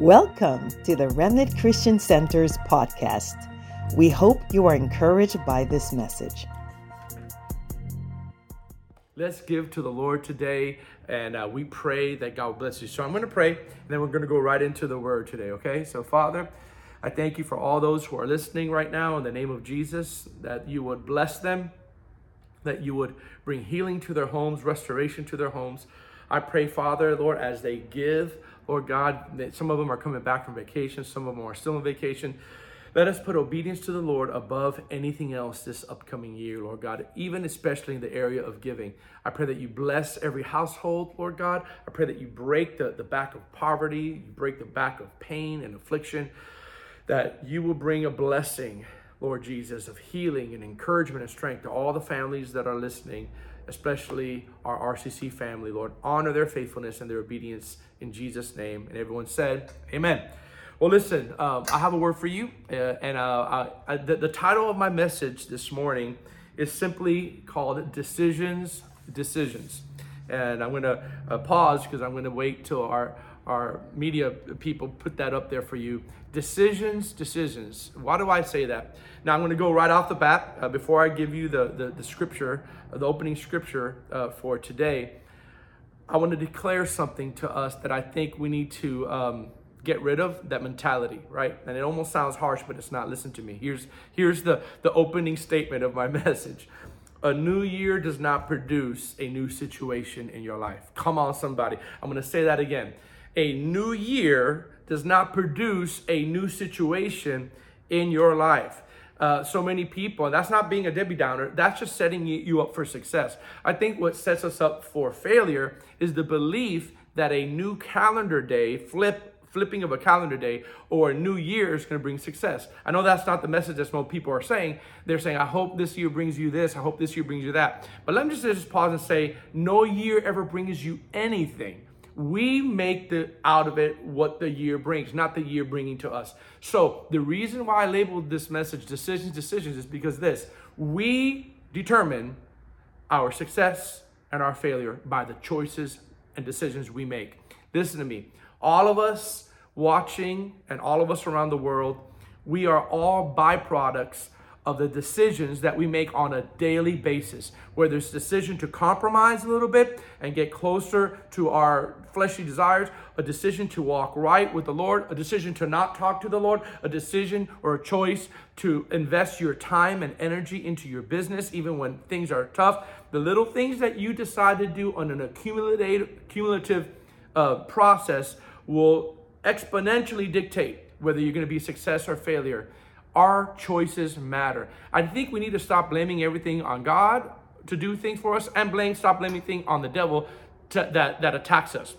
Welcome to the Remnant Christian Center's podcast. We hope you are encouraged by this message. Let's give to the Lord today, and uh, we pray that God bless you. So I'm going to pray, and then we're going to go right into the word today, okay? So, Father, I thank you for all those who are listening right now in the name of Jesus, that you would bless them, that you would bring healing to their homes, restoration to their homes. I pray, Father, Lord, as they give, Lord God, some of them are coming back from vacation, some of them are still on vacation. Let us put obedience to the Lord above anything else this upcoming year, Lord God, even especially in the area of giving. I pray that you bless every household, Lord God. I pray that you break the, the back of poverty, you break the back of pain and affliction, that you will bring a blessing, Lord Jesus, of healing and encouragement and strength to all the families that are listening especially our RCC family, Lord. Honor their faithfulness and their obedience in Jesus' name. And everyone said, Amen. Well, listen, um, I have a word for you. Uh, and uh, I, the, the title of my message this morning is simply called Decisions, Decisions. And I'm going to uh, pause because I'm going to wait till our, our media people put that up there for you. Decisions, decisions. Why do I say that? Now I'm going to go right off the bat uh, before I give you the, the, the scripture, uh, the opening scripture uh, for today. I want to declare something to us that I think we need to um, get rid of that mentality, right? And it almost sounds harsh, but it's not. Listen to me. Here's here's the the opening statement of my message. A new year does not produce a new situation in your life. Come on, somebody. I'm going to say that again. A new year does not produce a new situation in your life. Uh, so many people, that's not being a Debbie Downer, that's just setting you up for success. I think what sets us up for failure is the belief that a new calendar day, flip flipping of a calendar day or a new year is going to bring success. I know that's not the message that most people are saying. They're saying, I hope this year brings you this. I hope this year brings you that. But let me just, just pause and say, no year ever brings you anything we make the out of it what the year brings, not the year bringing to us. So the reason why I labeled this message decisions, decisions is because this we determine our success and our failure by the choices and decisions we make. Listen to me. All of us watching and all of us around the world, we are all byproducts of the decisions that we make on a daily basis, where there's decision to compromise a little bit and get closer to our fleshly desires, a decision to walk right with the Lord, a decision to not talk to the Lord, a decision or a choice to invest your time and energy into your business, even when things are tough. The little things that you decide to do on an accumulative, cumulative uh, process will exponentially dictate whether you're going to be success or failure. Our choices matter. I think we need to stop blaming everything on God to do things for us and blame, stop blaming things on the devil to, that, that attacks us.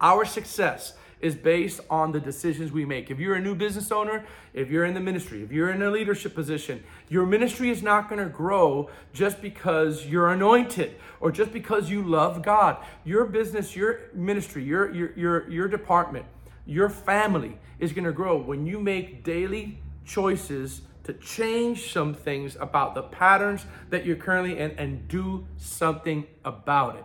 Our success is based on the decisions we make. If you're a new business owner, if you're in the ministry, if you're in a leadership position, your ministry is not going to grow just because you're anointed or just because you love God. Your business, your ministry, your your your your department, your family is going to grow when you make daily choices to change some things about the patterns that you're currently in and do something about it.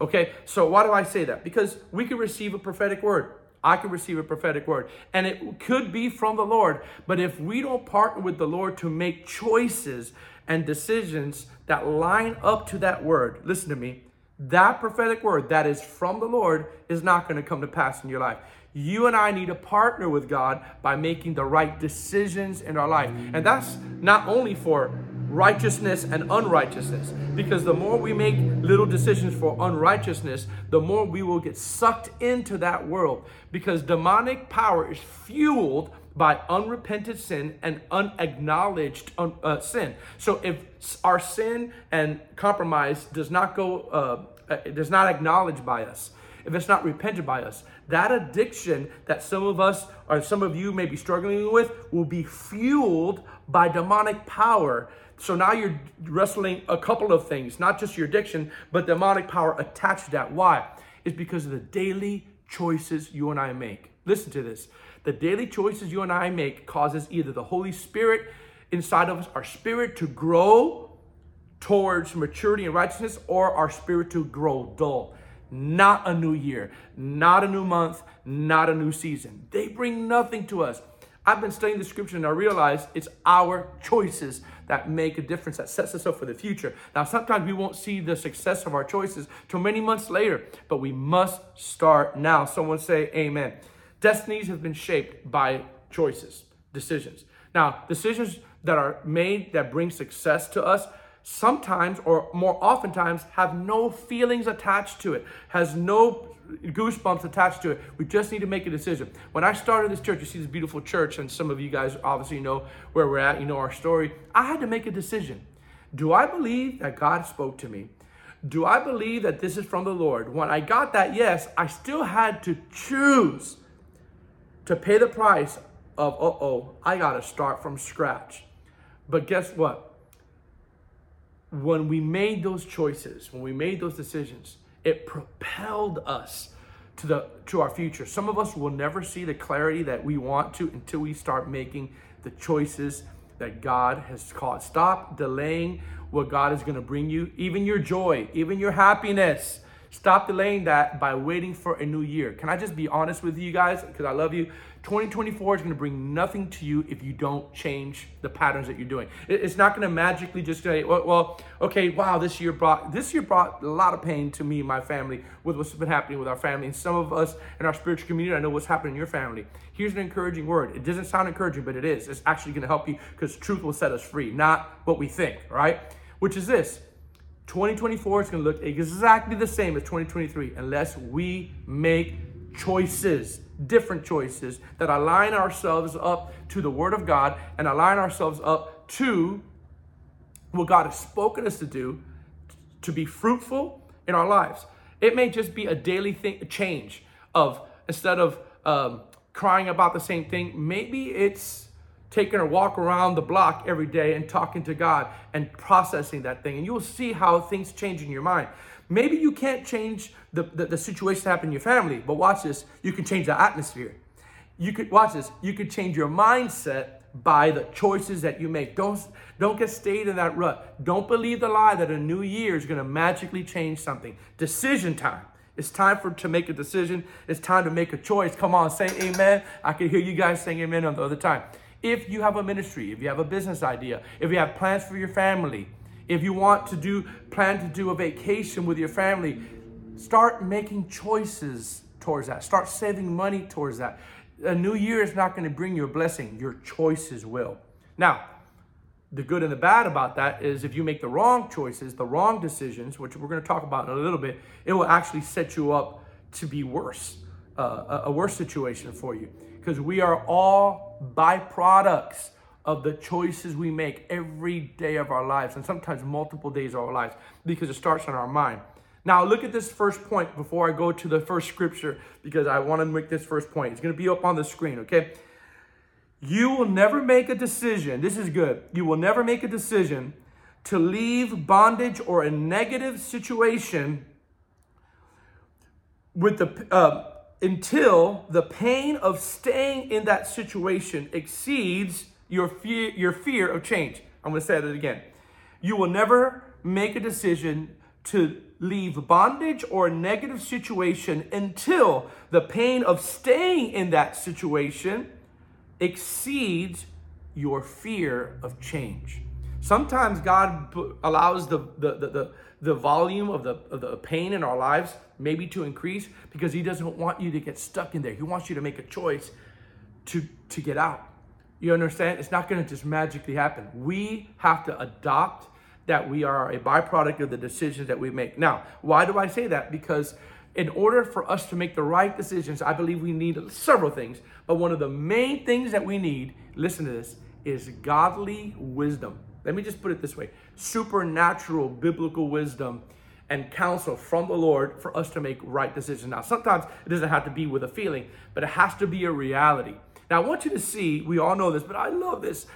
Okay, so why do I say that? Because we can receive a prophetic word. I can receive a prophetic word, and it could be from the Lord. But if we don't partner with the Lord to make choices and decisions that line up to that word, listen to me, that prophetic word that is from the Lord is not going to come to pass in your life. You and I need to partner with God by making the right decisions in our life. And that's not only for righteousness and unrighteousness, because the more we make little decisions for unrighteousness, the more we will get sucked into that world. Because demonic power is fueled by unrepented sin and unacknowledged uh, sin. So if our sin and compromise does not go, uh, uh does not acknowledge by us, if it's not repented by us. That addiction that some of us or some of you may be struggling with will be fueled by demonic power. So now you're wrestling a couple of things, not just your addiction, but demonic power attached to that. Why? It's because of the daily choices you and I make. Listen to this. The daily choices you and I make causes either the Holy Spirit inside of us, our spirit to grow towards maturity and righteousness, or our spirit to grow dull. Not a new year, not a new month, not a new season. They bring nothing to us. I've been studying the scripture and I realize it's our choices that make a difference, that sets us up for the future. Now, sometimes we won't see the success of our choices till many months later, but we must start now. Someone say, Amen. Destinies have been shaped by choices, decisions. Now, decisions that are made that bring success to us sometimes or more oftentimes have no feelings attached to it, has no goosebumps attached to it. We just need to make a decision. When I started this church, you see this beautiful church, and some of you guys obviously know where we're at, you know our story. I had to make a decision. Do I believe that God spoke to me? Do I believe that this is from the Lord? When I got that yes, I still had to choose to pay the price of, uh oh, I got to start from scratch. But guess what? When we made those choices, when we made those decisions, it propelled us to the to our future. Some of us will never see the clarity that we want to until we start making the choices that God has called. Stop delaying what God is going to bring you, even your joy, even your happiness. Stop delaying that by waiting for a new year. Can I just be honest with you guys? Because I love you. 2024 is going to bring nothing to you if you don't change the patterns that you're doing. It's not going to magically just say, well, well, okay, wow, this year brought this year brought a lot of pain to me and my family with what's been happening with our family. And some of us in our spiritual community, I know what's happening in your family. Here's an encouraging word. It doesn't sound encouraging, but it is. It's actually going to help you because truth will set us free, not what we think, right? Which is this 2024 is going to look exactly the same as 2023 unless we make choices, different choices that align ourselves up to the Word of God and align ourselves up to what God has spoken us to do to be fruitful in our lives. It may just be a daily thing, a change of instead of um, crying about the same thing, maybe it's taking a walk around the block every day and talking to God and processing that thing. And you'll see how things change in your mind. Maybe you can't change the, the, the situation that happened in your family, but watch this, you can change the atmosphere. You could watch this, you could change your mindset by the choices that you make. Don't don't get stayed in that rut. Don't believe the lie that a new year is going to magically change something. Decision time. It's time for to make a decision. It's time to make a choice. Come on, say amen. I can hear you guys saying amen on the other time. If you have a ministry, if you have a business idea, if you have plans for your family, if you want to do plan to do a vacation with your family, start making choices towards that. Start saving money towards that. A new year is not going to bring you a blessing. Your choices will. Now, the good and the bad about that is if you make the wrong choices, the wrong decisions, which we're going to talk about in a little bit, it will actually set you up to be worse, uh, a worse situation for you. Because we are all byproducts of the choices we make every day of our lives, and sometimes multiple days of our lives, because it starts in our mind. Now, look at this first point before I go to the first scripture, because I want to make this first point. It's going to be up on the screen, okay? You will never make a decision. This is good. You will never make a decision to leave bondage or a negative situation with the uh, until the pain of staying in that situation exceeds your fear, your fear of change. I'm going to say that again. You will never make a decision to leave bondage or a negative situation until the pain of staying in that situation exceeds your fear of change. Sometimes God allows the, the, the, the, the volume of the, of the pain in our lives maybe to increase because He doesn't want you to get stuck in there. He wants you to make a choice to, to get out. You understand? It's not going to just magically happen. We have to adopt that we are a byproduct of the decisions that we make. Now, why do I say that? Because in order for us to make the right decisions, I believe we need several things. But one of the main things that we need, listen to this, is godly wisdom. Let me just put it this way supernatural biblical wisdom and counsel from the Lord for us to make right decisions. Now, sometimes it doesn't have to be with a feeling, but it has to be a reality. Now, I want you to see, we all know this, but I love this.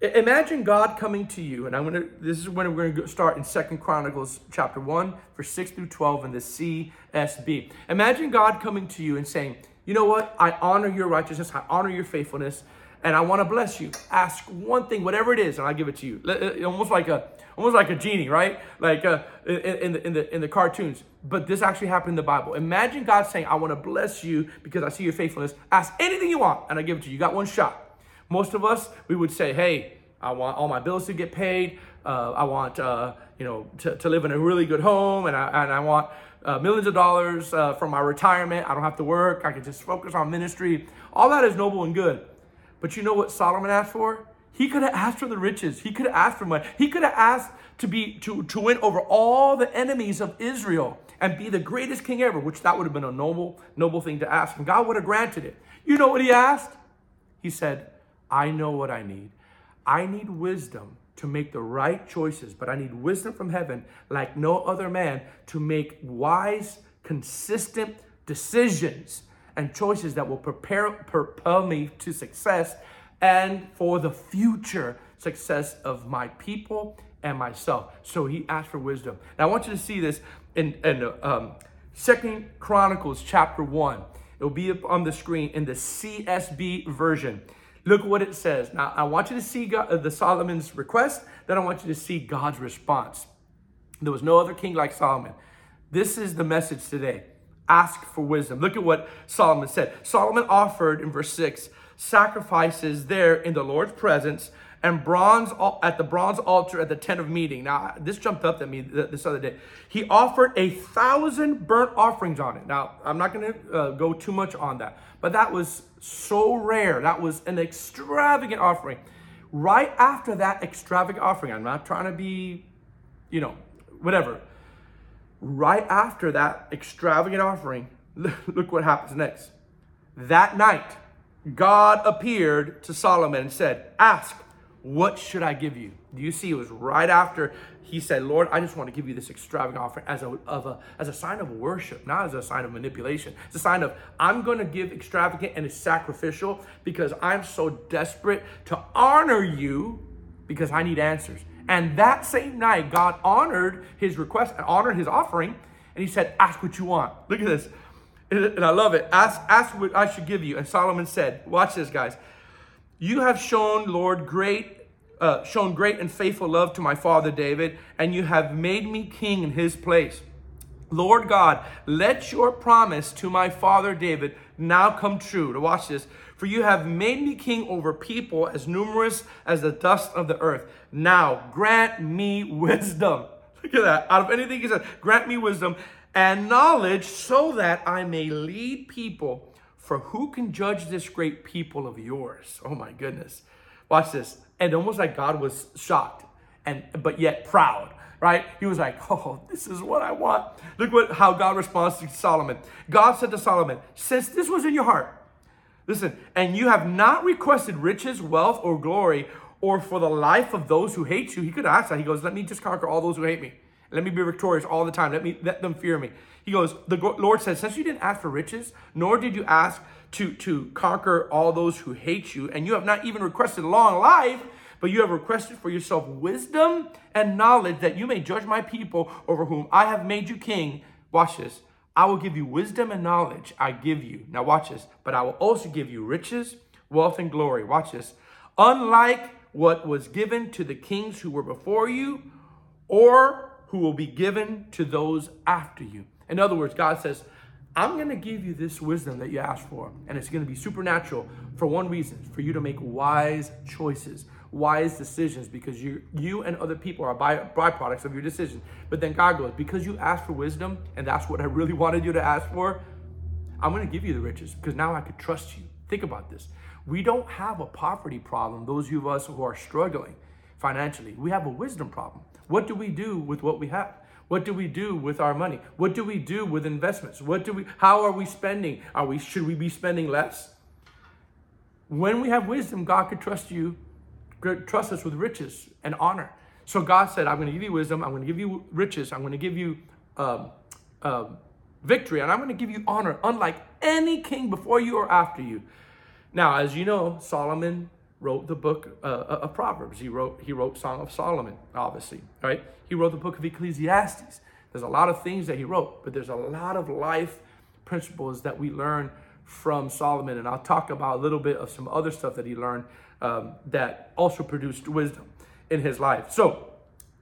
Imagine God coming to you, and I'm gonna. This is when we're gonna start in Second Chronicles chapter one, verse six through twelve, in the CSB. Imagine God coming to you and saying, "You know what? I honor your righteousness. I honor your faithfulness, and I want to bless you. Ask one thing, whatever it is, and I'll give it to you. Almost like a almost like a genie, right? Like uh, in, in, the in the in the cartoons. But this actually happened in the Bible. Imagine God saying, "I want to bless you because I see your faithfulness. Ask anything you want, and I give it to you. You got one shot." Most of us, we would say, "Hey, I want all my bills to get paid. Uh, I want uh, you know to, to live in a really good home, and I and I want." Uh, millions of dollars uh, from my retirement. I don't have to work. I can just focus on ministry. All that is noble and good. But you know what Solomon asked for? He could have asked for the riches. He could have asked for money. He could have asked to be to, to win over all the enemies of Israel and be the greatest king ever, which that would have been a noble, noble thing to ask. And God would have granted it. You know what he asked? He said, I know what I need. I need wisdom to make the right choices, but I need wisdom from heaven like no other man to make wise, consistent decisions and choices that will prepare propel me to success and for the future success of my people and myself. So he asked for wisdom. Now I want you to see this in, in um, Second Chronicles chapter one. It'll be up on the screen in the CSB version. Look what it says. Now I want you to see God, uh, the Solomon's request. Then I want you to see God's response. There was no other king like Solomon. This is the message today ask for wisdom. Look at what Solomon said. Solomon offered in verse 6 sacrifices there in the Lord's presence and bronze at the bronze altar at the tent of meeting. Now, this jumped up at me this other day. He offered a thousand burnt offerings on it. Now, I'm not going to uh, go too much on that, but that was so rare. That was an extravagant offering. Right after that extravagant offering, I'm not trying to be, you know, whatever right after that extravagant offering, look what happens next. That night, God appeared to Solomon and said, Ask, what should I give you? Do you see? It was right after he said, Lord, I just want to give you this extravagant offering as a, of a, as a sign of worship, not as a sign of manipulation. It's a sign of, I'm going to give extravagant and it's sacrificial because I'm so desperate to honor you because I need answers. And that same night, God honored his request and honored his offering. And he said, Ask what you want. Look at this. And I love it. Ask, ask what I should give you. And Solomon said, Watch this, guys. You have shown, Lord, great, uh, shown great and faithful love to my father David, and you have made me king in his place. Lord God, let your promise to my father David now come true. To watch this. For you have made me king over people as numerous as the dust of the earth. Now grant me wisdom. Look at that. Out of anything he said, grant me wisdom and knowledge so that I may lead people. For who can judge this great people of yours? Oh my goodness. Watch this. And almost like God was shocked and but yet proud right? He was like, "Oh, this is what I want." Look what how God responds to Solomon. God said to Solomon, "Since this was in your heart, Listen, and you have not requested riches, wealth, or glory, or for the life of those who hate you. He could ask that. He goes, Let me just conquer all those who hate me. Let me be victorious all the time. Let me let them fear me. He goes, The Lord says, Since you didn't ask for riches, nor did you ask to, to conquer all those who hate you, and you have not even requested long life, but you have requested for yourself wisdom and knowledge that you may judge my people over whom I have made you king. Watch this I will give you wisdom and knowledge. I give you. Now, watch this. But I will also give you riches, wealth, and glory. Watch this. Unlike what was given to the kings who were before you, or who will be given to those after you. In other words, God says, I'm going to give you this wisdom that you asked for, and it's going to be supernatural for one reason for you to make wise choices wise decisions because you you and other people are by, byproducts of your decision. But then God goes, because you asked for wisdom, and that's what I really wanted you to ask for, I'm going to give you the riches because now I could trust you. Think about this. We don't have a poverty problem, those of us who are struggling financially. We have a wisdom problem. What do we do with what we have? What do we do with our money? What do we do with investments? What do we how are we spending? Are we should we be spending less? When we have wisdom, God could trust you trust us with riches and honor. So God said, I'm going to give you wisdom, I'm going to give you riches, I'm going to give you um, um, victory, and I'm going to give you honor, unlike any king before you or after you. Now, as you know, Solomon wrote the book uh, of Proverbs. He wrote he wrote Song of Solomon, obviously, right? He wrote the book of Ecclesiastes. There's a lot of things that he wrote, but there's a lot of life principles that we learn from Solomon. And I'll talk about a little bit of some other stuff that he learned um, that also produced wisdom in his life. So,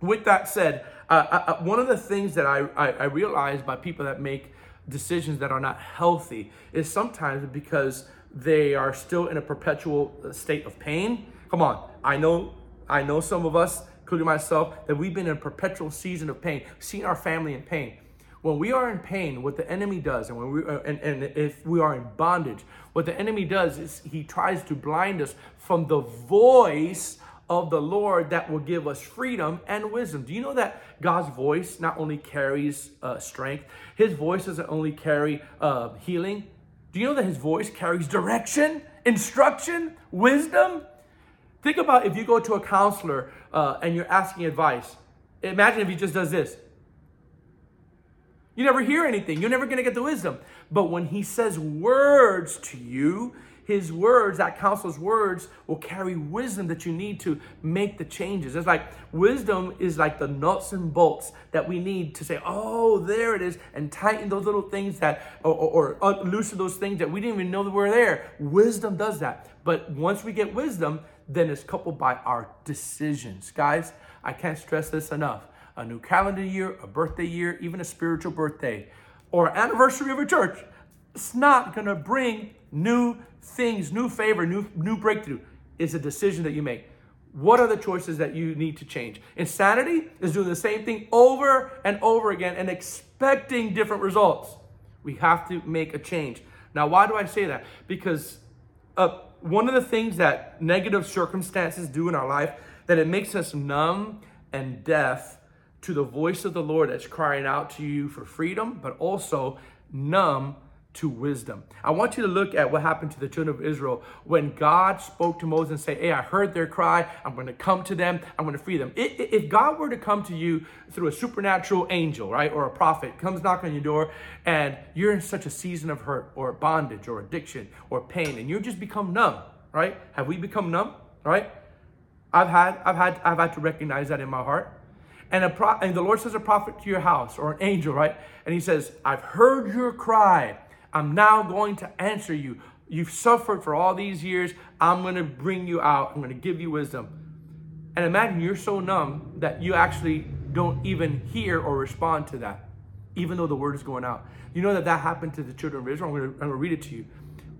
with that said, uh, I, uh, uh, one of the things that I, I, I realize by people that make decisions that are not healthy is sometimes because they are still in a perpetual uh, state of pain. Come on, I know, I know some of us, including myself, that we've been in a perpetual season of pain, seen our family in pain. When we are in pain, what the enemy does, and when we uh, and, and if we are in bondage, what the enemy does is he tries to blind us from the voice of the Lord that will give us freedom and wisdom. Do you know that God's voice not only carries uh, strength, His voice doesn't only carry uh, healing. Do you know that His voice carries direction, instruction, wisdom? Think about if you go to a counselor uh, and you're asking advice. Imagine if he just does this. You never hear anything. You're never going to get the wisdom. But when he says words to you, his words, that counselor's words, will carry wisdom that you need to make the changes. It's like wisdom is like the nuts and bolts that we need to say, oh, there it is, and tighten those little things that, or, or, or loosen those things that we didn't even know that were there. Wisdom does that. But once we get wisdom, then it's coupled by our decisions. Guys, I can't stress this enough. A new calendar year, a birthday year, even a spiritual birthday, or anniversary of a church, it's not to bring new things, new favor, new, new breakthrough is a decision that you make. What are the choices that you need to change? Insanity is doing the same thing over and over again and expecting different results. We have to make a change. Now, why do I say that? Because uh, one of the things that negative circumstances do in our life that it makes us numb and deaf to the voice of the Lord that's crying out to you for freedom, but also numb to wisdom. I want you to look at what happened to the children of Israel when God spoke to Moses and say, Hey, I heard their cry. I'm going to come to them. I'm going to free them. If God were to come to you through a supernatural angel, right, or a prophet comes knocking on your door and you're in such a season of hurt or bondage or addiction or pain and you just become numb, right? Have we become numb, right? I've had, I've had, I've had to recognize that in my heart. And, a pro- and the Lord says a prophet to your house or an angel, right? And he says, I've heard your cry. I'm now going to answer you. You've suffered for all these years. I'm going to bring you out. I'm going to give you wisdom. And imagine you're so numb that you actually don't even hear or respond to that, even though the word is going out. You know that that happened to the children of Israel. I'm going to, I'm going to read it to you.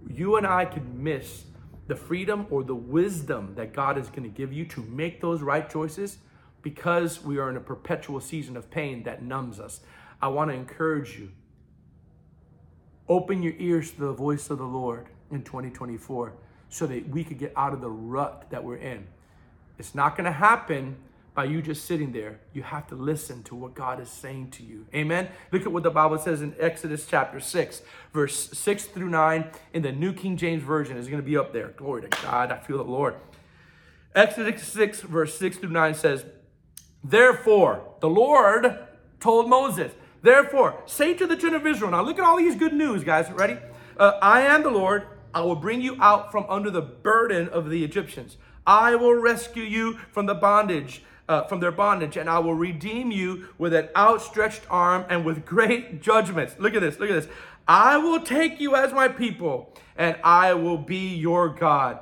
You and I could miss the freedom or the wisdom that God is going to give you to make those right choices because we are in a perpetual season of pain that numbs us. I want to encourage you Open your ears to the voice of the Lord in 2024 so that we could get out of the rut that we're in. It's not going to happen by you just sitting there. You have to listen to what God is saying to you. Amen. Look at what the Bible says in Exodus chapter 6, verse 6 through 9 in the New King James Version. is going to be up there. Glory to God. I feel the Lord. Exodus 6, verse 6 through 9 says, Therefore, the Lord told Moses, Therefore, say to the children of Israel, now look at all these good news, guys. Ready? Uh, I am the Lord. I will bring you out from under the burden of the Egyptians. I will rescue you from the bondage, uh, from their bondage, and I will redeem you with an outstretched arm and with great judgments. Look at this. Look at this. I will take you as my people, and I will be your God.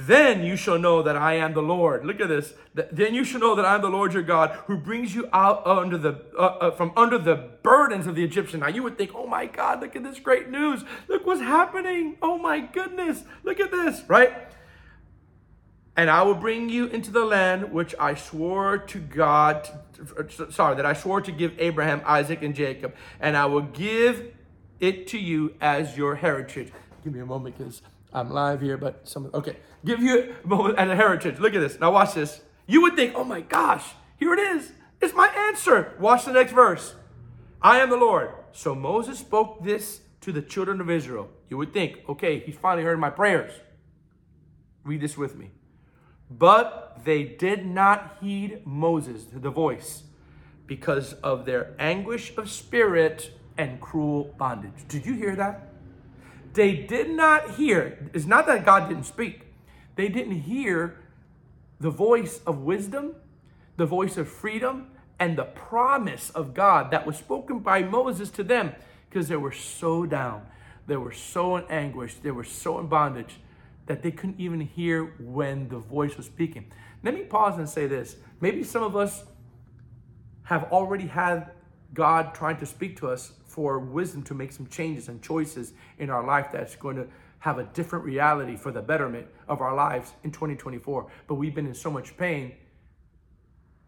Then you shall know that I am the Lord. Look at this. Then you shall know that I am the Lord your God who brings you out under the uh, uh, from under the burdens of the Egyptian. Now you would think, oh my God, look at this great news. Look what's happening. Oh my goodness, look at this, right? And I will bring you into the land which I swore to God, sorry, that I swore to give Abraham, Isaac, and Jacob, and I will give it to you as your heritage. Give me a moment, because I'm live here, but some okay. Give you an heritage. Look at this. Now watch this. You would think, oh my gosh, here it is. It's my answer. Watch the next verse. I am the Lord. So Moses spoke this to the children of Israel. You would think, okay, he's finally heard my prayers. Read this with me. But they did not heed Moses, the voice, because of their anguish of spirit and cruel bondage. Did you hear that? They did not hear. It's not that God didn't speak. They didn't hear the voice of wisdom, the voice of freedom, and the promise of God that was spoken by Moses to them because they were so down. they were so in anguish, they were so in bondage that they couldn't even hear when the voice was speaking. Let me pause and say this. Maybe some of us have already had God trying to speak to us for wisdom to make some changes and choices in our life that's going to have a different reality for the betterment of our lives in 2024. But we've been in so much pain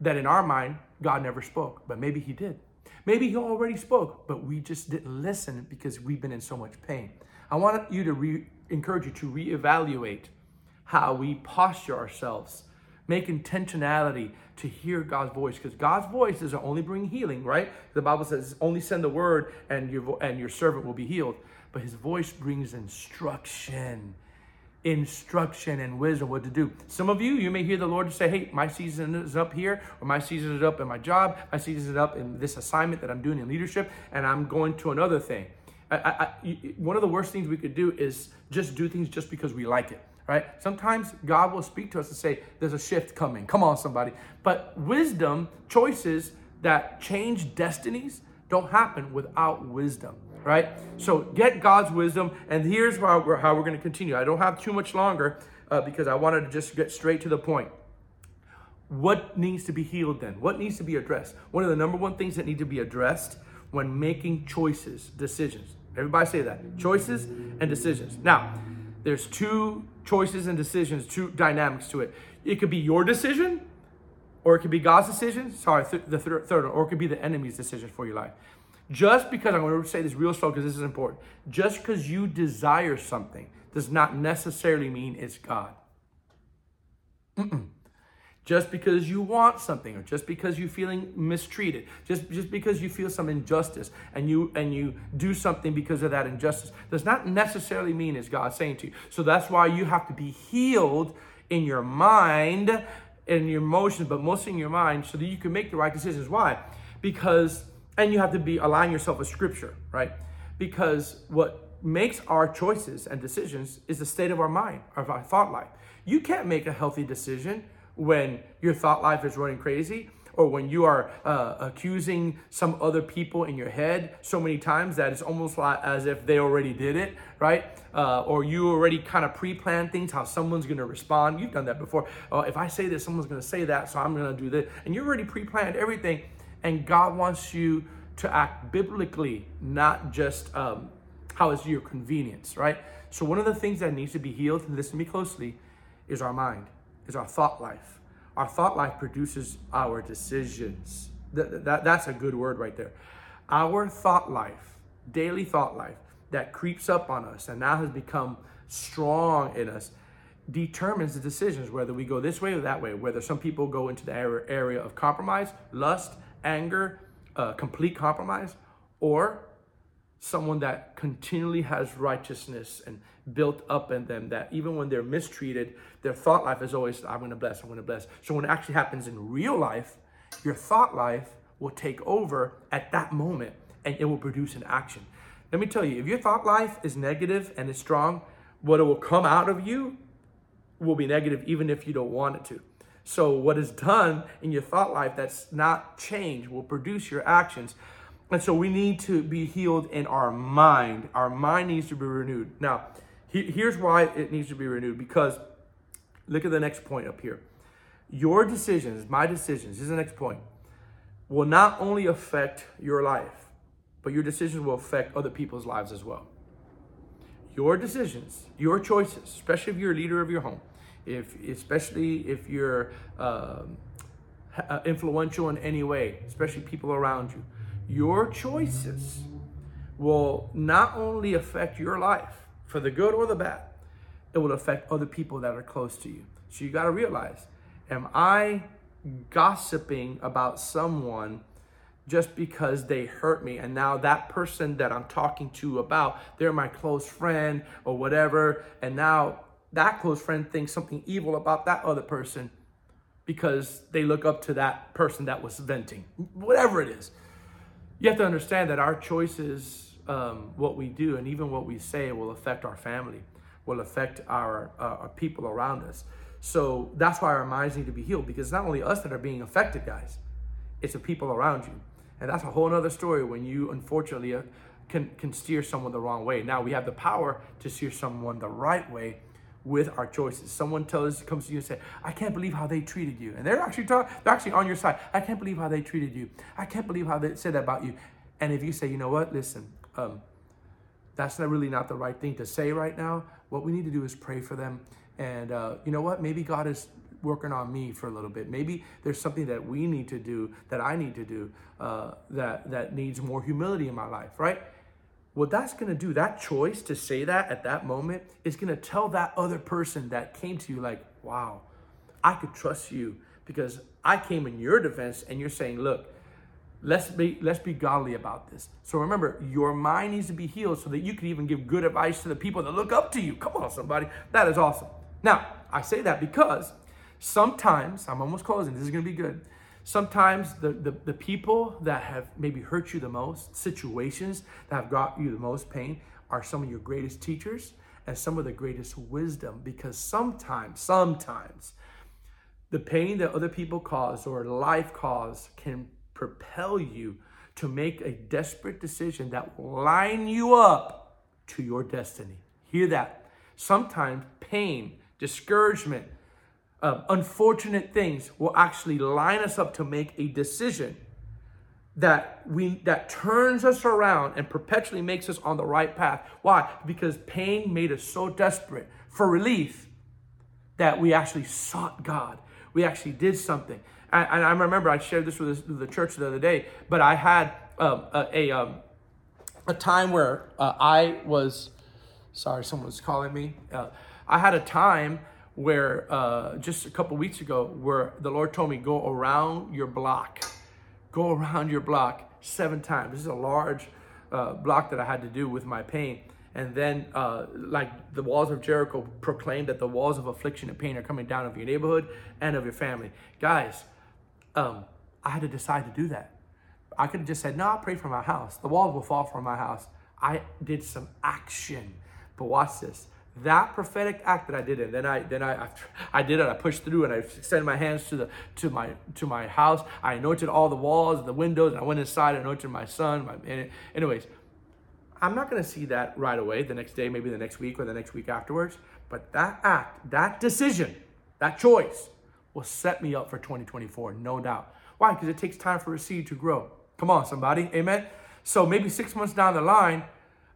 that in our mind, God never spoke, but maybe He did. Maybe He already spoke, but we just didn't listen because we've been in so much pain. I want you to re- encourage you to reevaluate how we posture ourselves, make intentionality to hear God's voice, because God's voice doesn't only bring healing, right? The Bible says, "Only send the word, and your and your servant will be healed." But His voice brings instruction instruction and wisdom what to do. Some of you, you may hear the Lord say, Hey, my season is up here, or my season is up in my job, my season is up in this assignment that I'm doing in leadership, and I'm going to another thing. I, I, one of the worst things we could do is just do things just because we like it. Right? Sometimes God will speak to us and say, There's a shift coming. Come on, somebody. But wisdom, choices that change destinies, don't happen without wisdom right? So get God's wisdom, and here's how we're, how we're going to continue. I don't have too much longer uh, because I wanted to just get straight to the point. What needs to be healed then? What needs to be addressed? One of the number one things that need to be addressed when making choices, decisions. Everybody say that. Choices and decisions. Now, there's two choices and decisions, two dynamics to it. It could be your decision, or it could be God's decision. Sorry, th- the third, third, or it could be the enemy's decision for your life. Just because, I'm going to say this real slow because this is important. Just because you desire something does not necessarily mean it's God. Mm-mm. Just because you want something, or just because you're feeling mistreated, just, just because you feel some injustice and you and you do something because of that injustice, does not necessarily mean it's God saying to you. So that's why you have to be healed in your mind and your emotions, but mostly in your mind, so that you can make the right decisions. Why? Because and you have to be aligning yourself with scripture, right? Because what makes our choices and decisions is the state of our mind, of our thought life. You can't make a healthy decision when your thought life is running crazy or when you are uh, accusing some other people in your head so many times that it's almost like as if they already did it, right? Uh, or you already kind of pre-planned things, how someone's going to respond. You've done that before. Oh, if I say this, someone's going to say that, so I'm going to do this. And you already pre-planned everything and God wants you to act biblically, not just um, how is your convenience, right? So one of the things that needs to be healed, and listen to me closely, is our mind, is our thought life. Our thought life produces our decisions. That, that, that's a good word right there. Our thought life, daily thought life, that creeps up on us and now has become strong in us, determines the decisions whether we go this way or that way. Whether some people go into the area of compromise, lust, anger, uh, complete compromise, or someone that continually has righteousness and built up in them that even when they're mistreated, their thought life is always, I'm to bless, I'm to bless. So when it actually happens in real life, your thought life will take over at that moment and it will produce an action. Let me tell you, if your thought life is negative and is strong, what it will come out of you will be negative even if you don't want it to. So, what is done in your thought life that's not changed will produce your actions. And so, we need to be healed in our mind. Our mind needs to be renewed. Now, he, here's why it needs to be renewed because look at the next point up here. Your decisions, my decisions, this is the next point, will not only affect your life, but your decisions will affect other people's lives as well. Your decisions, your choices, especially if you're a leader of your home, if especially if you're um, uh, influential in any way, especially people around you, your choices will not only affect your life for the good or the bad, it will affect other people that are close to you. So you got to realize, am I gossiping about someone just because they hurt me and now that person that I'm talking to about, they're my close friend or whatever, and now that close friend thinks something evil about that other person because they look up to that person that was venting, whatever it is. You have to understand that our choices, um, what we do, and even what we say will affect our family, will affect our, uh, our people around us. So that's why our minds need to be healed because it's not only us that are being affected, guys, it's the people around you. And that's a whole other story when you unfortunately uh, can, can steer someone the wrong way. Now we have the power to steer someone the right way with our choices. Someone tells us comes to you and say, "I can't believe how they treated you," and they're actually talk, they're actually on your side. I can't believe how they treated you. I can't believe how they said that about you. And if you say, "You know what? Listen, um, that's not really not the right thing to say right now. What we need to do is pray for them. And uh, you know what? Maybe God is working on me for a little bit. Maybe there's something that we need to do, that I need to do, uh, that that needs more humility in my life, right? What that's going to do, that choice to say that at that moment, is going to tell that other person that came to you, like, wow, I could trust you because I came in your defense, and you're saying, look, let's be let's be godly about this. So remember, your mind needs to be healed so that you can even give good advice to the people that look up to you. Come on, somebody, that is awesome. Now, I say that because sometimes I'm almost closing. This is to be good. Sometimes the, the, the people that have maybe hurt you the most, situations that have got you the most pain, are some of your greatest teachers and some of the greatest wisdom because sometimes, sometimes, the pain that other people cause or life cause can propel you to make a desperate decision that will line you up to your destiny. Hear that. Sometimes pain, discouragement, uh, unfortunate things will actually line us up to make a decision that we that turns us around and perpetually makes us on the right path. Why? Because pain made us so desperate for relief that we actually sought God. We actually did something. And, I remember I shared this with the church the other day, but I had um, a, a, um, a time where uh, I was, sorry, someone was calling me. Uh, I had a time where uh, just a couple weeks ago where the Lord told me go around your block, go around your block seven times. This is a large uh, block that I had to do with my pain. And then, uh, like the walls of Jericho proclaimed that the walls of affliction and pain are coming down of your neighborhood and of your family. Guys, um, I had to decide to do that. I could have just said, no, I'll pray for my house. The walls will fall from my house. I did some action. But watch this that prophetic act that I did, and then I then I I did it. I pushed through and I extended my hands to the to my to my house. I anointed all the walls, the windows, and I went inside and anointed my son. My, anyways, I'm not going to see that right away. The next day, maybe the next week or the next week afterwards. But that act, that decision, that choice, will set me up for 2024, no doubt. Why? Because it takes time for a seed to grow. Come on, somebody, amen. So maybe six months down the line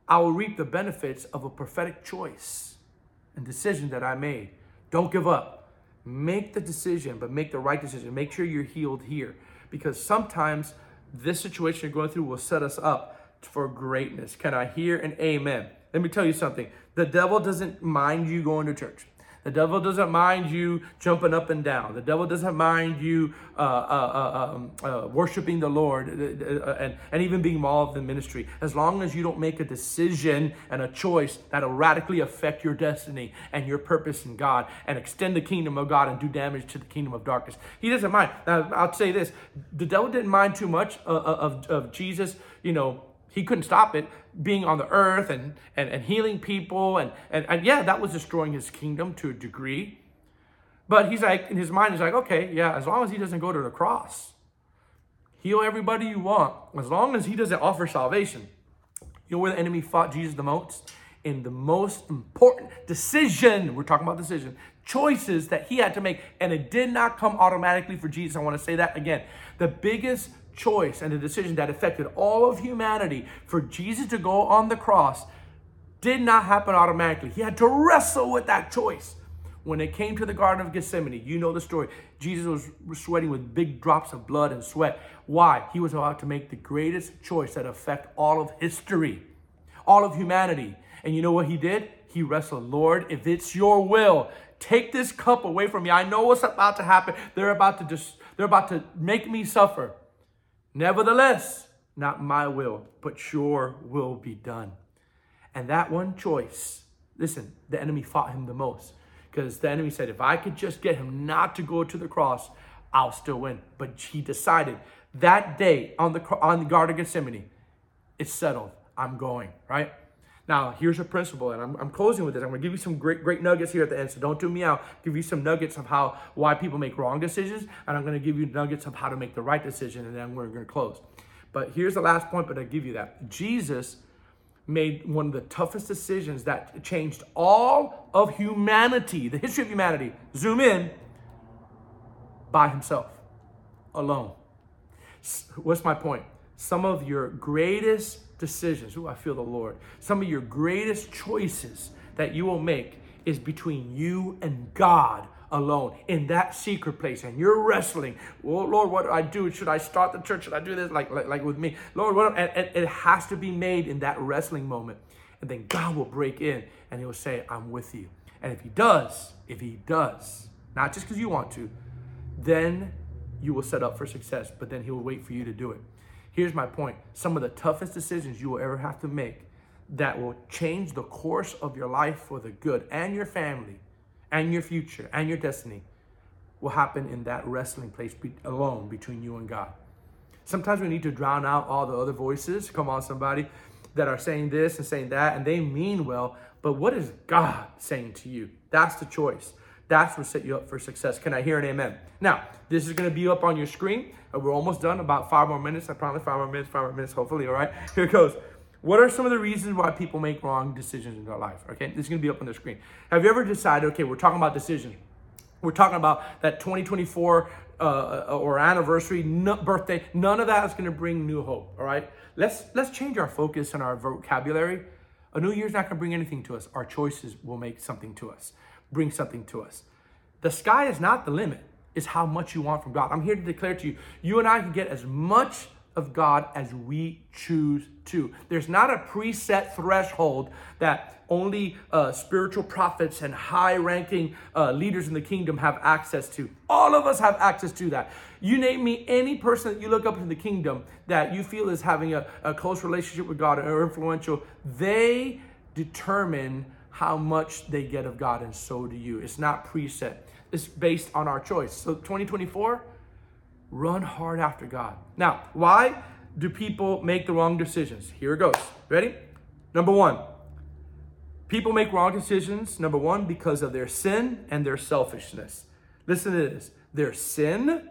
I will reap the benefits of a prophetic choice and decision that I made. Don't give up. Make the decision, but make the right decision. Make sure you're healed here because sometimes this situation you're going through will set us up for greatness. Can I hear an amen? Let me tell you something. The devil doesn't mind you going to church. The devil doesn't mind you jumping up and down. The devil doesn't mind you uh, uh, uh, um, uh worshiping the Lord uh, uh, and, and even being involved in ministry. As long as you don't make a decision and a choice that'll radically affect your destiny and your purpose in God and extend the kingdom of God and do damage to the kingdom of darkness. He doesn't mind. Now, I'll say this the devil didn't mind too much of, of, of Jesus, you know, he couldn't stop it being on the earth and, and, and healing people. And, and, and yeah, that was destroying his kingdom to a degree. But he's like, in his mind, he's like, okay, yeah, as long as he doesn't go to the cross, heal everybody you want, as long as he doesn't offer salvation. You know where the enemy fought Jesus the most? In the most important decision, we're talking about decision, choices that he had to make. And it did not come automatically for Jesus. I want to say that again. The biggest choice and the decision that affected all of humanity for Jesus to go on the cross did not happen automatically. He had to wrestle with that choice. When it came to the Garden of Gethsemane, you know the story. Jesus was sweating with big drops of blood and sweat. Why? He was about to make the greatest choice that affect all of history, all of humanity. And you know what he did? He wrestled, Lord, if it's your will, take this cup away from me. I know what's about to happen. They're about to just, they're about to make me suffer. Nevertheless, not my will, but your will be done. And that one choice, listen, the enemy fought him the most because the enemy said, if I could just get him not to go to the cross, I'll still win. But he decided that day on the on the Garden of Gethsemane, it's settled. I'm going, right? Now, here's a principle, and I'm, I'm closing with this. I'm going to give you some great, great nuggets here at the end, so don't do me out. Give you some nuggets of how why people make wrong decisions, and I'm going to give you nuggets of how to make the right decision, and then we're going to close. But here's the last point, but I give you that Jesus made one of the toughest decisions that changed all of humanity, the history of humanity. Zoom in by himself, alone. What's my point? Some of your greatest decisions, ooh, I feel the Lord, some of your greatest choices that you will make is between you and God alone in that secret place and you're wrestling. Well lord what do i do? Should i start the church? Should i do this? Like like, like with me. Lord what and, and it has to be made in that wrestling moment. And then god will break in and he will say i'm with you. And if he does if he does not just because you want to then you will set up for success but then he will wait for you to do it here's my point some of the toughest decisions you will ever have to make that will change the course of your life for the good and your family and your future and your destiny will happen in that wrestling place be- alone between you and God. Sometimes we need to drown out all the other voices. Come on, somebody that are saying this and saying that, and they mean well, but what is God saying to you? That's the choice. That's what set you up for success. Can I hear an amen? Now, this is going to be up on your screen. We're almost done. About five more minutes. I promise. Five more minutes. Five more minutes. Hopefully. All right. Here it goes. What are some of the reasons why people make wrong decisions in their life? Okay, this is gonna be up on the screen. Have you ever decided, okay, we're talking about decisions. We're talking about that 2024 uh, or anniversary, birthday. None of that is gonna bring new hope, all right? Let's, let's change our focus and our vocabulary. A new year's not gonna bring anything to us. Our choices will make something to us, bring something to us. The sky is not the limit, it's how much you want from God. I'm here to declare to you, you and I can get as much of God as we choose to. There's not a preset threshold that only uh, spiritual prophets and high ranking uh, leaders in the kingdom have access to. All of us have access to that. You name me any person that you look up in the kingdom that you feel is having a, a close relationship with God or influential, they determine how much they get of God, and so do you. It's not preset, it's based on our choice. So, 2024, Run hard after God. Now, why do people make the wrong decisions? Here it goes. Ready? Number one, people make wrong decisions, number one, because of their sin and their selfishness. Listen to this their sin,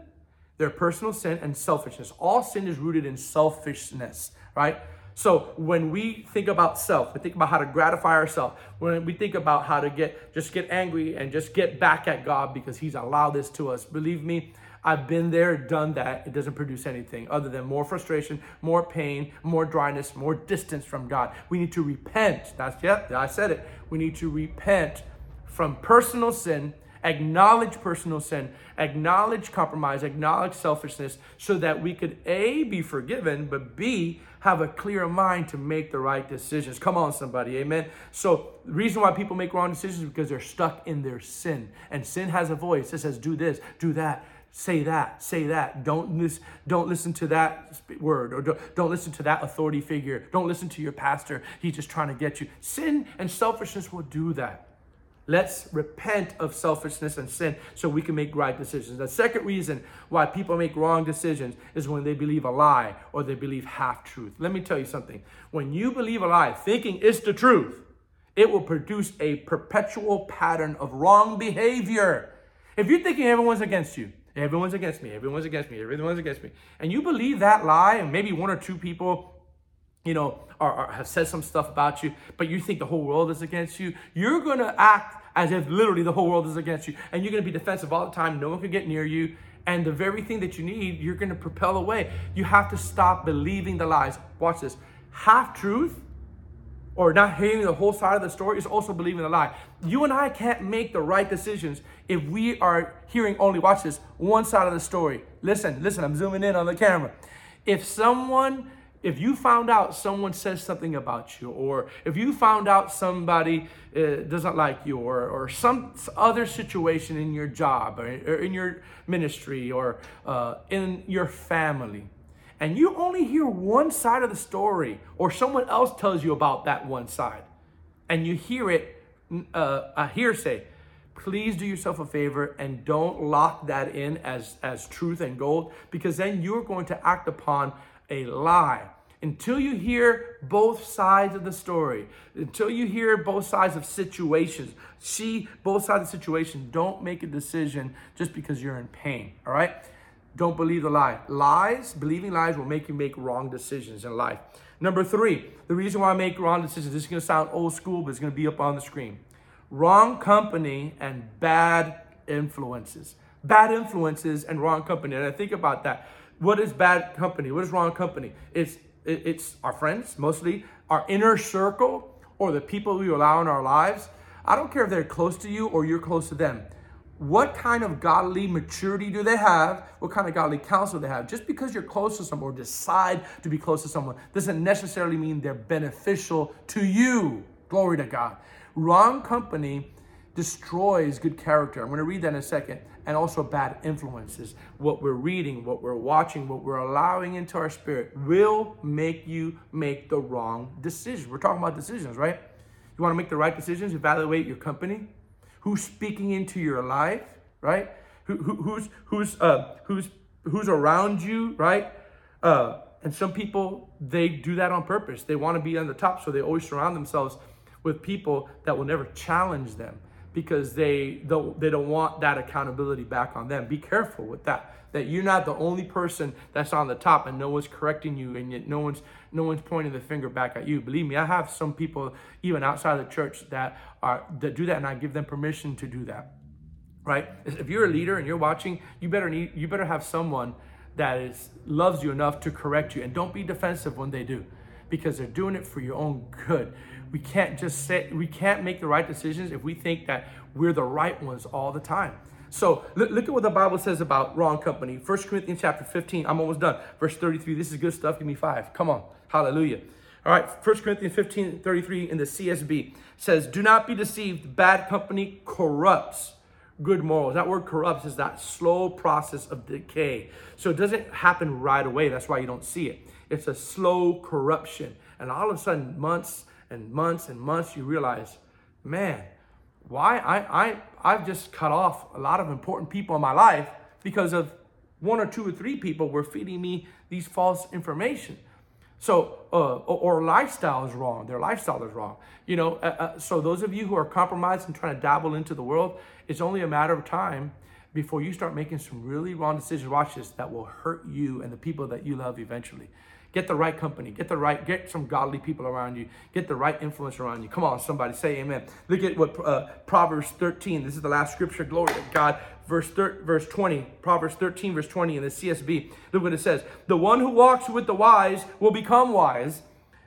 their personal sin, and selfishness. All sin is rooted in selfishness, right? So when we think about self, we think about how to gratify ourselves. When we think about how to get just get angry and just get back at God because He's allowed this to us. Believe me, I've been there, done that. It doesn't produce anything other than more frustration, more pain, more dryness, more distance from God. We need to repent. That's, yep, I said it. We need to repent from personal sin, acknowledge personal sin, acknowledge compromise, acknowledge selfishness, so that we could A, be forgiven, but B, have a clear mind to make the right decisions. Come on, somebody, amen. So, the reason why people make wrong decisions is because they're stuck in their sin. And sin has a voice. It says, do this, do that say that say that don't listen don't listen to that word or don't, don't listen to that authority figure don't listen to your pastor he's just trying to get you sin and selfishness will do that let's repent of selfishness and sin so we can make right decisions the second reason why people make wrong decisions is when they believe a lie or they believe half truth let me tell you something when you believe a lie thinking it's the truth it will produce a perpetual pattern of wrong behavior if you're thinking everyone's against you Everyone's against me. Everyone's against me. Everyone's against me. And you believe that lie, and maybe one or two people, you know, or, are, have said some stuff about you, but you think the whole world is against you. You're going to act as if literally the whole world is against you. And you're going to be defensive all the time. No one can get near you. And the very thing that you need, you're going to propel away. You have to stop believing the lies. Watch this. Half truth or not hearing the whole side of the story is also believing a lie. You and I can't make the right decisions if we are hearing only, watch this, one side of the story. Listen, listen, I'm zooming in on the camera. If someone, if you found out someone says something about you, or if you found out somebody uh, doesn't like you, or, or some other situation in your job, or, or in your ministry, or uh, in your family, and you only hear one side of the story, or someone else tells you about that one side, and you hear it uh, a hearsay, please do yourself a favor and don't lock that in as, as truth and gold, because then you're going to act upon a lie. Until you hear both sides of the story, until you hear both sides of situations, see both sides of the situation, don't make a decision just because you're in pain, all right? Don't believe the lie. Lies, believing lies will make you make wrong decisions in life. Number three, the reason why I make wrong decisions, this is to sound old school, but it's to be up on the screen. Wrong company and bad influences. Bad influences and wrong company. And I think about that. What is bad company? What is wrong company? It's it's our friends, mostly our inner circle or the people we allow in our lives. I don't care if they're close to you or you're close to them what kind of godly maturity do they have? What kind of godly counsel do they have? Just because you're close to someone or decide to be close to someone doesn't necessarily mean they're beneficial to you. Glory to God. Wrong company destroys good character. I'm going to read that in a second. And also bad influences. What we're reading, what we're watching, what we're allowing into our spirit will make you make the wrong decision. We're talking about decisions, right? You want to make the right decisions, evaluate your company, who's speaking into your life, right? Who, who, who's who's uh, who's who's around you, right? Uh, and some people they do that on purpose. They want to be on the top, so they always surround themselves with people that will never challenge them because they don't they don't want that accountability back on them. Be careful with that. That you're not the only person that's on the top and no one's correcting you and yet no one's no one's pointing the finger back at you. Believe me, I have some people even outside the church that are that do that and I give them permission to do that. Right? If you're a leader and you're watching, you better need you better have someone that is loves you enough to correct you and don't be defensive when they do because they're doing it for your own good. We can't just say, we can't make the right decisions if we think that we're the right ones all the time. So look, look, at what the Bible says about wrong company. 1 Corinthians chapter 15, I'm almost done. Verse 33, this is good stuff. Give me five. Come on. Hallelujah. All right, 1 Corinthians 15, 33 in the CSB says, Do not be deceived. Bad company corrupts good morals. That word corrupts is that slow process of decay. So it doesn't happen right away. That's why you don't see it. It's a slow corruption. And all of a sudden, months and months and months, you realize, man, why I, I I've just cut off a lot of important people in my life because of one or two or three people were feeding me these false information. So, uh, or, or, lifestyle is wrong. Their lifestyle is wrong. You know, uh, uh, so those of you who are compromised and trying to dabble into the world, it's only a matter of time before you start making some really wrong decisions. Watch this, that will hurt you and the people that you love eventually. Get the right company. Get the right, get some godly people around you. Get the right influence around you. Come on, somebody say amen. Look at what uh, Proverbs 13, this is the last scripture, glory to God. Verse, thir- verse 20, Proverbs 13, verse 20 in the CSB. Look what it says. The one who walks with the wise will become wise,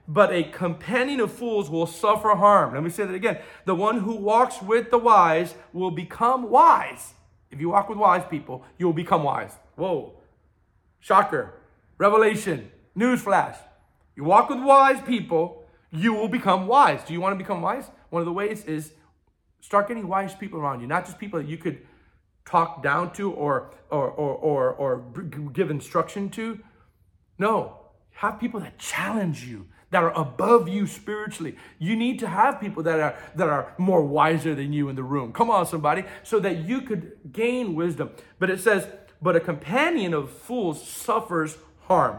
but a companion of fools will suffer harm. Let me say that again. The one who walks with the wise will become wise. If you walk with wise people, you will become wise. Whoa. Shocker. Revelation. Newsflash. You walk with wise people, you will become wise. Do you want to become wise? One of the ways is start getting wise people around you, not just people that you could talk down to or or or or, or give instruction to. No, have people that challenge you, that are above you spiritually. You need to have people that are that are more wiser than you in the room. Come on, somebody, so that you could gain wisdom. But it says, but a companion of fools suffers harm.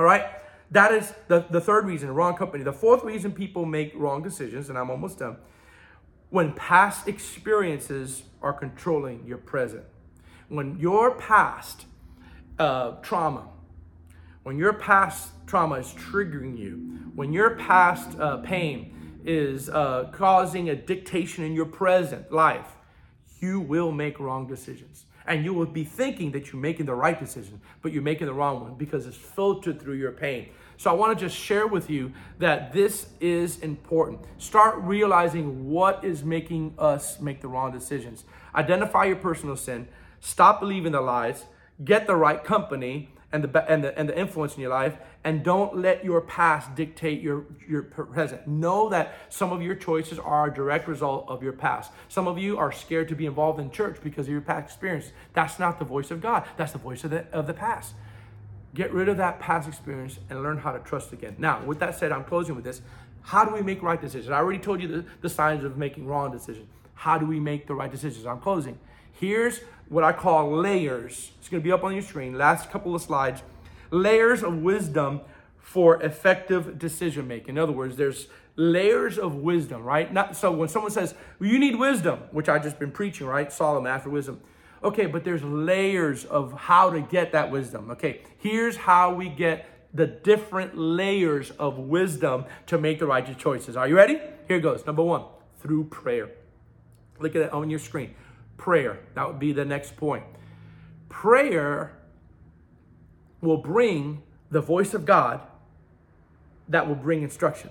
All right? That is the, the third reason, wrong company. The fourth reason people make wrong decisions, and I'm almost done, when past experiences are controlling your present. When your past uh, trauma, when your past trauma is triggering you, when your past uh, pain is uh, causing a dictation in your present life, you will make wrong decisions. And you will be thinking that you're making the right decision, but you're making the wrong one because it's filtered through your pain. So I want to just share with you that this is important. Start realizing what is making us make the wrong decisions. Identify your personal sin, stop believing the lies, get the right company, and the and the and the influence in your life and don't let your past dictate your your present. Know that some of your choices are a direct result of your past. Some of you are scared to be involved in church because of your past experience. That's not the voice of god. That's the voice of the of the past. Get rid of that past experience and learn how to trust again. Now with that said i'm closing with this. How do we make right decisions? I already told you the, the signs of making wrong decisions. How do we make the right decisions? I'm closing. Here's what I call layers. It's going to be up on your screen. Last couple of slides. Layers of wisdom for effective decision making. In other words, there's layers of wisdom, right? Not so when someone says, well, you need wisdom, which I just been preaching, right? Solomon after wisdom. Okay, but there's layers of how to get that wisdom. Okay, here's how we get the different layers of wisdom to make the righteous choices. Are you ready? Here it goes. Number one, through prayer. Look at it on your screen. Prayer. That would be the next point. Prayer will bring the voice of God that will bring instruction.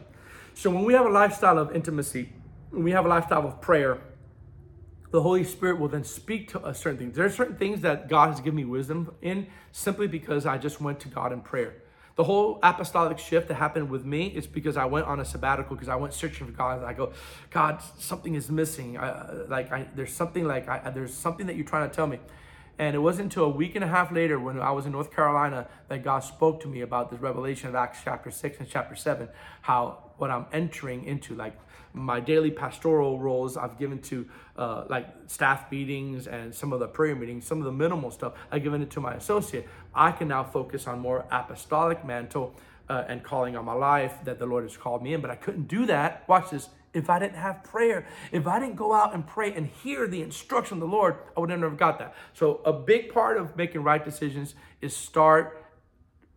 So when we have a lifestyle of intimacy, when we have a lifestyle of prayer, the Holy Spirit will then speak to us certain things. There are certain things that God has given me wisdom in simply because I just went to God in prayer. The whole apostolic shift that happened with me is because I went on a sabbatical because I went searching for God. I go, God, something is missing. I, like I, there's something like I, there's something that you're trying to tell me. And it wasn't until a week and a half later when I was in North Carolina that God spoke to me about this revelation of Acts chapter 6 and chapter 7, how what I'm entering into, like my daily pastoral roles I've given to uh, like staff meetings and some of the prayer meetings, some of the minimal stuff I've given it to my associate. I can now focus on more apostolic mantle uh, and calling on my life that the Lord has called me in. But I couldn't do that. Watch this if I didn't have prayer, if I didn't go out and pray and hear the instruction of the Lord, I would never have got that. So, a big part of making right decisions is start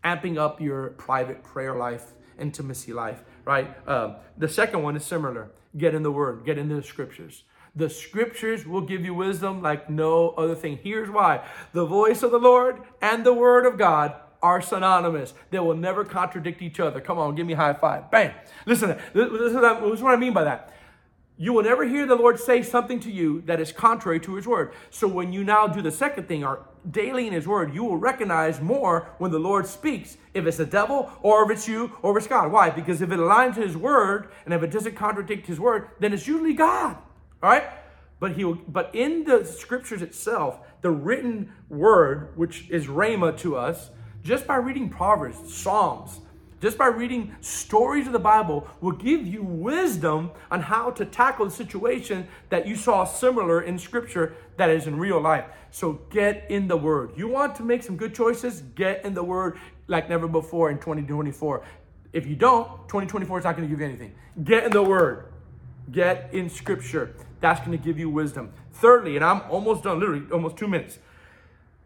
amping up your private prayer life, intimacy life, right? Um, the second one is similar get in the Word, get into the scriptures. The scriptures will give you wisdom like no other thing. Here's why the voice of the Lord and the Word of God are synonymous. They will never contradict each other. Come on, give me a high five. Bang. Listen, this, is what I mean by that. You will never hear the Lord say something to you that is contrary to His word. So when you now do the second thing, are daily in His word, you will recognize more when the Lord speaks if it's the devil or if it's you or if it's God. Why? Because if it aligns to His word and if it doesn't contradict His word, then it's usually God. All right. But he will, but in the scriptures itself, the written word, which is Rhema to us, just by reading Proverbs, Psalms, just by reading stories of the Bible will give you wisdom on how to tackle the situation that you saw similar in scripture that is in real life. So get in the word. You want to make some good choices? Get in the word like never before in 2024. If you don't, 2024 is not going to give you anything. Get in the word. Get in scripture. That's going to give you wisdom. Thirdly, and I'm almost done, literally almost two minutes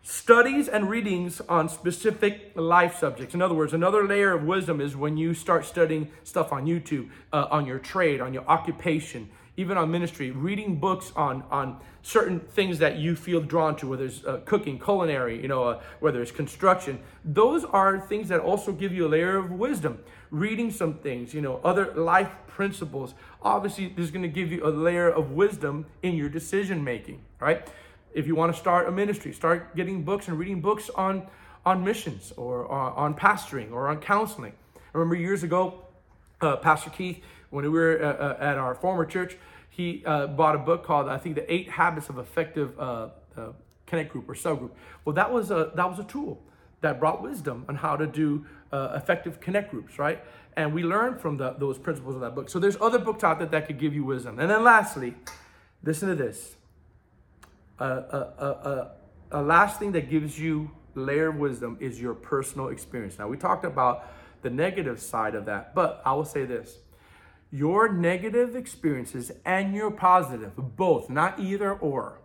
studies and readings on specific life subjects. In other words, another layer of wisdom is when you start studying stuff on YouTube, uh, on your trade, on your occupation, even on ministry, reading books on on certain things that you feel drawn to, whether it's uh, cooking, culinary, you know, uh, whether it's construction. Those are things that also give you a layer of wisdom. Reading some things, you know, other life principles. Obviously, this is going to give you a layer of wisdom in your decision making, right? if you want to start a ministry, start getting books and reading books on, on missions or uh, on pastoring or on counseling. I remember years ago, uh, Pastor Keith, when we were uh, uh at our former church, he uh, bought a book called, I think, The Eight Habits of Effective uh, Connect Group or Subgroup. Well, that was a, that was a tool that brought wisdom on how to do Uh, effective connect groups, right? And we learn from the, those principles of that book. So there's other books out there that could give you wisdom. And then lastly, listen to this a, a, a, a last thing that gives you layer of wisdom is your personal experience. Now, we talked about the negative side of that, but I will say this your negative experiences and your positive, both, not either or,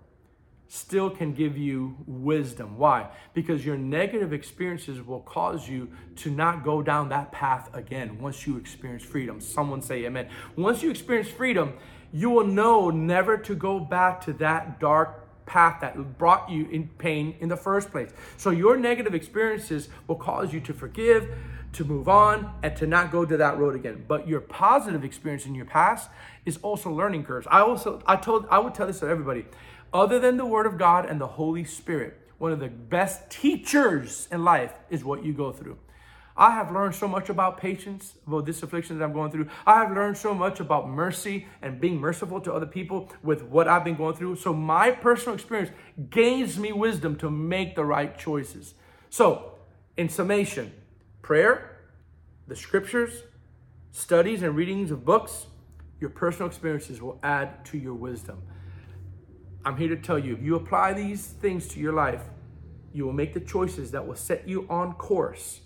still can give you wisdom. Why? Because your negative experiences will cause you to not go down that path again once you experience freedom. Someone say amen. Once you experience freedom, you will know never to go back to that dark path that brought you in pain in the first place. So your negative experiences will cause you to forgive, to move on, and to not go to that road again. But your positive experience in your past is also learning curves. I also I told I would tell this to everybody. Other than the word of God and the Holy Spirit, one of the best teachers in life is what you go through. I have learned so much about patience, about this affliction that I'm going through. I have learned so much about mercy and being merciful to other people with what I've been going through. So my personal experience gains me wisdom to make the right choices. So, in summation, prayer, the scriptures, studies and readings of books, your personal experiences will add to your wisdom. I'm here to tell you if you apply these things to your life, you will make the choices that will set you on course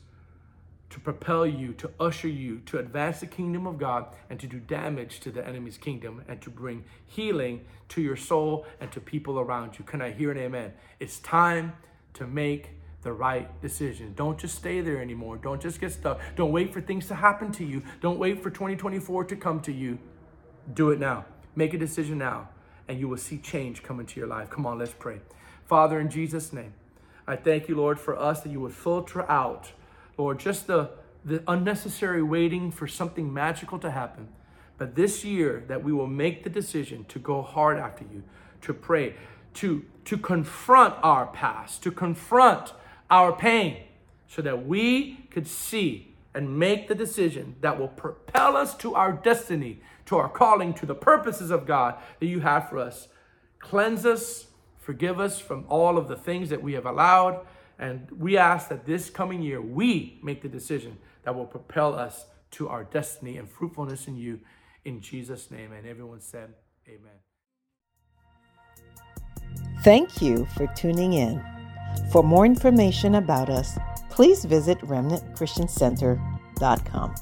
to propel you, to usher you, to advance the kingdom of God, and to do damage to the enemy's kingdom, and to bring healing to your soul and to people around you. Can I hear an amen? It's time to make the right decision. Don't just stay there anymore. Don't just get stuck. Don't wait for things to happen to you. Don't wait for 2024 to come to you. Do it now. Make a decision now, and you will see change come into your life. Come on, let's pray. Father, in Jesus' name, I thank you, Lord, for us that you would filter out, Lord, just the, the unnecessary waiting for something magical to happen. But this year, that we will make the decision to go hard after you, to pray, to, to confront our past, to confront our pain, so that we could see and make the decision that will propel us to our destiny, to our calling, to the purposes of God that you have for us. Cleanse us, forgive us from all of the things that we have allowed. And we ask that this coming year, we make the decision that will propel us to our destiny and fruitfulness in you. In Jesus' name. And everyone said, Amen. Thank you for tuning in. For more information about us, please visit remnantchristiancenter.com.